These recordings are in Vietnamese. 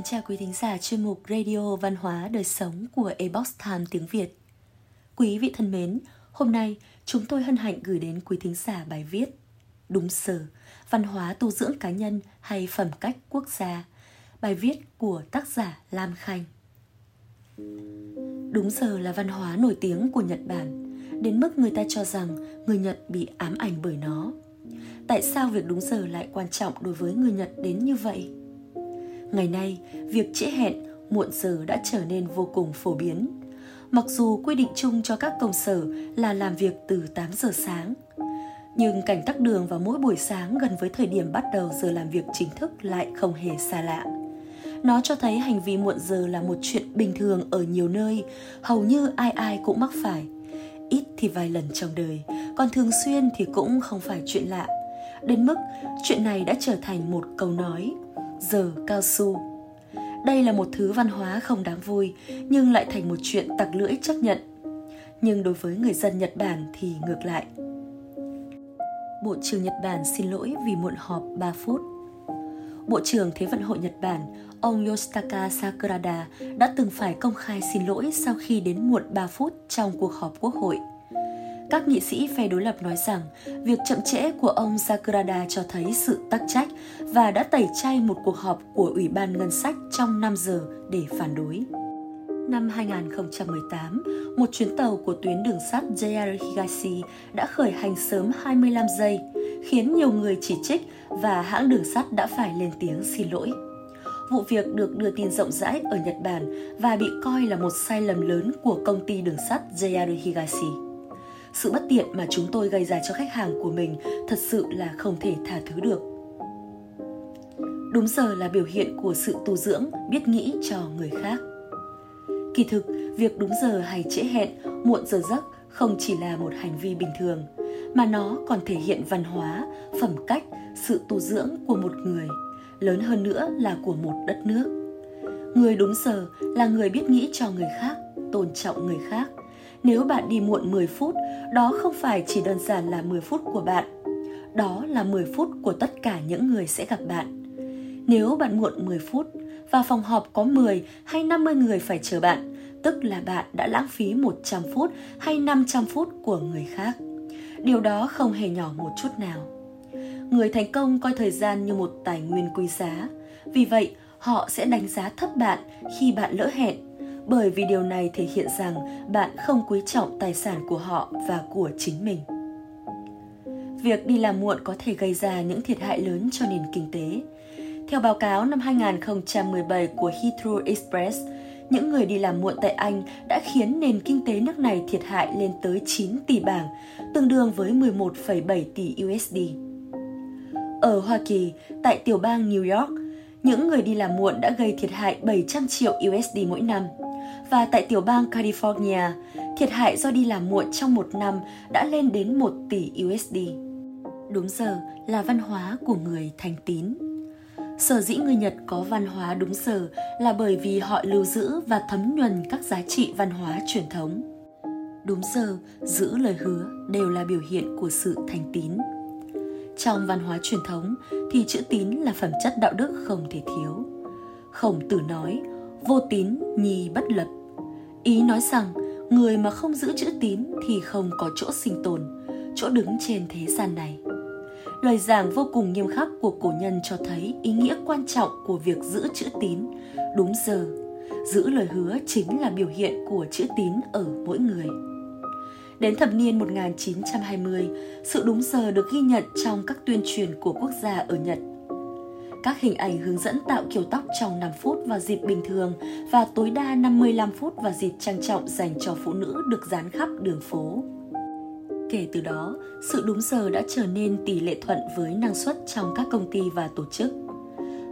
Kính chào quý thính giả chuyên mục Radio Văn hóa Đời Sống của Ebox Time tiếng Việt. Quý vị thân mến, hôm nay chúng tôi hân hạnh gửi đến quý thính giả bài viết Đúng giờ, văn hóa tu dưỡng cá nhân hay phẩm cách quốc gia. Bài viết của tác giả Lam Khanh. Đúng giờ là văn hóa nổi tiếng của Nhật Bản, đến mức người ta cho rằng người Nhật bị ám ảnh bởi nó. Tại sao việc đúng giờ lại quan trọng đối với người Nhật đến như vậy? Ngày nay, việc trễ hẹn, muộn giờ đã trở nên vô cùng phổ biến. Mặc dù quy định chung cho các công sở là làm việc từ 8 giờ sáng, nhưng cảnh tắc đường vào mỗi buổi sáng gần với thời điểm bắt đầu giờ làm việc chính thức lại không hề xa lạ. Nó cho thấy hành vi muộn giờ là một chuyện bình thường ở nhiều nơi, hầu như ai ai cũng mắc phải. Ít thì vài lần trong đời, còn thường xuyên thì cũng không phải chuyện lạ. Đến mức chuyện này đã trở thành một câu nói giờ cao su. Đây là một thứ văn hóa không đáng vui nhưng lại thành một chuyện tặc lưỡi chấp nhận. Nhưng đối với người dân Nhật Bản thì ngược lại. Bộ trưởng Nhật Bản xin lỗi vì muộn họp 3 phút. Bộ trưởng Thế vận hội Nhật Bản, ông Yoshitaka Sakurada đã từng phải công khai xin lỗi sau khi đến muộn 3 phút trong cuộc họp quốc hội – các nghị sĩ phe đối lập nói rằng việc chậm trễ của ông Sakurada cho thấy sự tắc trách và đã tẩy chay một cuộc họp của Ủy ban Ngân sách trong 5 giờ để phản đối. Năm 2018, một chuyến tàu của tuyến đường sắt JR Higashi đã khởi hành sớm 25 giây, khiến nhiều người chỉ trích và hãng đường sắt đã phải lên tiếng xin lỗi. Vụ việc được đưa tin rộng rãi ở Nhật Bản và bị coi là một sai lầm lớn của công ty đường sắt JR Higashi sự bất tiện mà chúng tôi gây ra cho khách hàng của mình thật sự là không thể tha thứ được. Đúng giờ là biểu hiện của sự tu dưỡng, biết nghĩ cho người khác. Kỳ thực, việc đúng giờ hay trễ hẹn, muộn giờ giấc không chỉ là một hành vi bình thường, mà nó còn thể hiện văn hóa, phẩm cách, sự tu dưỡng của một người, lớn hơn nữa là của một đất nước. Người đúng giờ là người biết nghĩ cho người khác, tôn trọng người khác nếu bạn đi muộn 10 phút, đó không phải chỉ đơn giản là 10 phút của bạn. Đó là 10 phút của tất cả những người sẽ gặp bạn. Nếu bạn muộn 10 phút và phòng họp có 10 hay 50 người phải chờ bạn, tức là bạn đã lãng phí 100 phút hay 500 phút của người khác. Điều đó không hề nhỏ một chút nào. Người thành công coi thời gian như một tài nguyên quý giá. Vì vậy, họ sẽ đánh giá thấp bạn khi bạn lỡ hẹn bởi vì điều này thể hiện rằng bạn không quý trọng tài sản của họ và của chính mình. Việc đi làm muộn có thể gây ra những thiệt hại lớn cho nền kinh tế. Theo báo cáo năm 2017 của Heathrow Express, những người đi làm muộn tại Anh đã khiến nền kinh tế nước này thiệt hại lên tới 9 tỷ bảng, tương đương với 11,7 tỷ USD. Ở Hoa Kỳ, tại tiểu bang New York, những người đi làm muộn đã gây thiệt hại 700 triệu USD mỗi năm – và tại tiểu bang California, thiệt hại do đi làm muộn trong một năm đã lên đến 1 tỷ USD. Đúng giờ là văn hóa của người thành tín. Sở dĩ người Nhật có văn hóa đúng giờ là bởi vì họ lưu giữ và thấm nhuần các giá trị văn hóa truyền thống. Đúng giờ, giữ lời hứa đều là biểu hiện của sự thành tín. Trong văn hóa truyền thống thì chữ tín là phẩm chất đạo đức không thể thiếu. Khổng tử nói, vô tín nhi bất lập Ý nói rằng người mà không giữ chữ tín thì không có chỗ sinh tồn, chỗ đứng trên thế gian này. Lời giảng vô cùng nghiêm khắc của cổ nhân cho thấy ý nghĩa quan trọng của việc giữ chữ tín, đúng giờ. Giữ lời hứa chính là biểu hiện của chữ tín ở mỗi người. Đến thập niên 1920, sự đúng giờ được ghi nhận trong các tuyên truyền của quốc gia ở Nhật các hình ảnh hướng dẫn tạo kiểu tóc trong 5 phút vào dịp bình thường và tối đa 55 phút vào dịp trang trọng dành cho phụ nữ được dán khắp đường phố. Kể từ đó, sự đúng giờ đã trở nên tỷ lệ thuận với năng suất trong các công ty và tổ chức.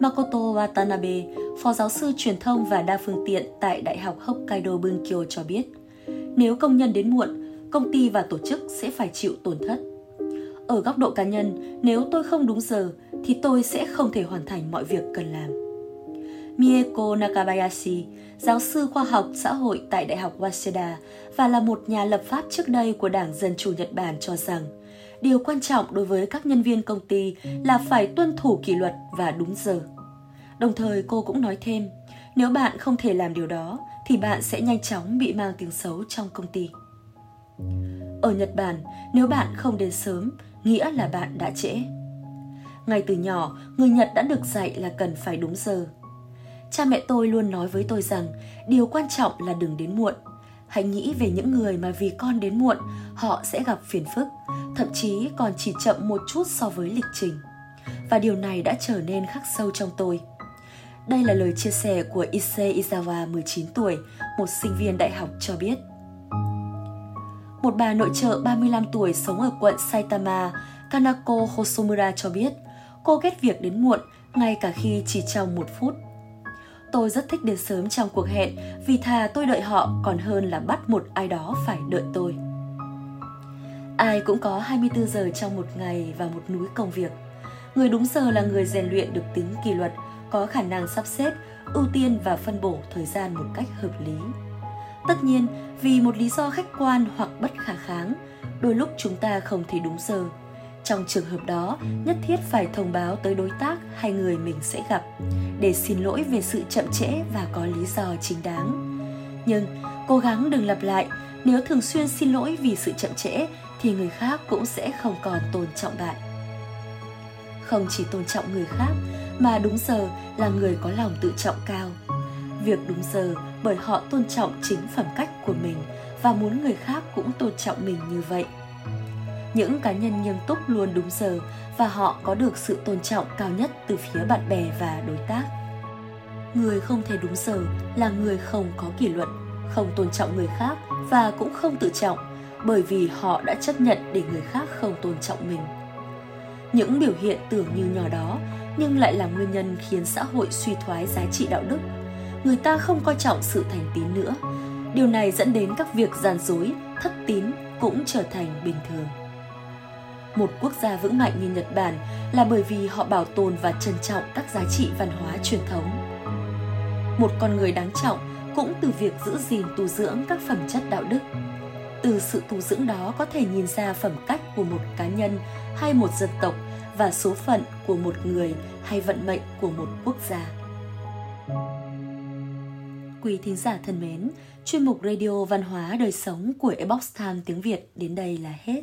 Makoto Watanabe, phó giáo sư truyền thông và đa phương tiện tại Đại học Hokkaido Bunkyo cho biết, nếu công nhân đến muộn, công ty và tổ chức sẽ phải chịu tổn thất. Ở góc độ cá nhân, nếu tôi không đúng giờ thì tôi sẽ không thể hoàn thành mọi việc cần làm. Mieko Nakabayashi, giáo sư khoa học xã hội tại Đại học Waseda và là một nhà lập pháp trước đây của Đảng Dân Chủ Nhật Bản cho rằng điều quan trọng đối với các nhân viên công ty là phải tuân thủ kỷ luật và đúng giờ. Đồng thời cô cũng nói thêm, nếu bạn không thể làm điều đó thì bạn sẽ nhanh chóng bị mang tiếng xấu trong công ty. Ở Nhật Bản, nếu bạn không đến sớm, nghĩa là bạn đã trễ. Ngay từ nhỏ, người Nhật đã được dạy là cần phải đúng giờ. Cha mẹ tôi luôn nói với tôi rằng điều quan trọng là đừng đến muộn. Hãy nghĩ về những người mà vì con đến muộn, họ sẽ gặp phiền phức, thậm chí còn chỉ chậm một chút so với lịch trình. Và điều này đã trở nên khắc sâu trong tôi. Đây là lời chia sẻ của Issei Izawa 19 tuổi, một sinh viên đại học cho biết. Một bà nội trợ 35 tuổi sống ở quận Saitama, Kanako Hosomura cho biết, cô ghét việc đến muộn ngay cả khi chỉ trong một phút. Tôi rất thích đến sớm trong cuộc hẹn vì thà tôi đợi họ còn hơn là bắt một ai đó phải đợi tôi. Ai cũng có 24 giờ trong một ngày và một núi công việc. Người đúng giờ là người rèn luyện được tính kỷ luật, có khả năng sắp xếp, ưu tiên và phân bổ thời gian một cách hợp lý. Tất nhiên, vì một lý do khách quan hoặc bất khả kháng, đôi lúc chúng ta không thể đúng giờ. Trong trường hợp đó, nhất thiết phải thông báo tới đối tác hay người mình sẽ gặp để xin lỗi về sự chậm trễ và có lý do chính đáng. Nhưng cố gắng đừng lặp lại, nếu thường xuyên xin lỗi vì sự chậm trễ thì người khác cũng sẽ không còn tôn trọng bạn. Không chỉ tôn trọng người khác mà đúng giờ là người có lòng tự trọng cao. Việc đúng giờ bởi họ tôn trọng chính phẩm cách của mình và muốn người khác cũng tôn trọng mình như vậy. Những cá nhân nghiêm túc luôn đúng giờ và họ có được sự tôn trọng cao nhất từ phía bạn bè và đối tác. Người không thể đúng giờ là người không có kỷ luật, không tôn trọng người khác và cũng không tự trọng bởi vì họ đã chấp nhận để người khác không tôn trọng mình. Những biểu hiện tưởng như nhỏ đó nhưng lại là nguyên nhân khiến xã hội suy thoái giá trị đạo đức. Người ta không coi trọng sự thành tín nữa. Điều này dẫn đến các việc gian dối, thất tín cũng trở thành bình thường. Một quốc gia vững mạnh như Nhật Bản là bởi vì họ bảo tồn và trân trọng các giá trị văn hóa truyền thống. Một con người đáng trọng cũng từ việc giữ gìn tu dưỡng các phẩm chất đạo đức. Từ sự tu dưỡng đó có thể nhìn ra phẩm cách của một cá nhân hay một dân tộc và số phận của một người hay vận mệnh của một quốc gia. Quý thính giả thân mến, chuyên mục Radio Văn hóa Đời Sống của Epoch Time tiếng Việt đến đây là hết.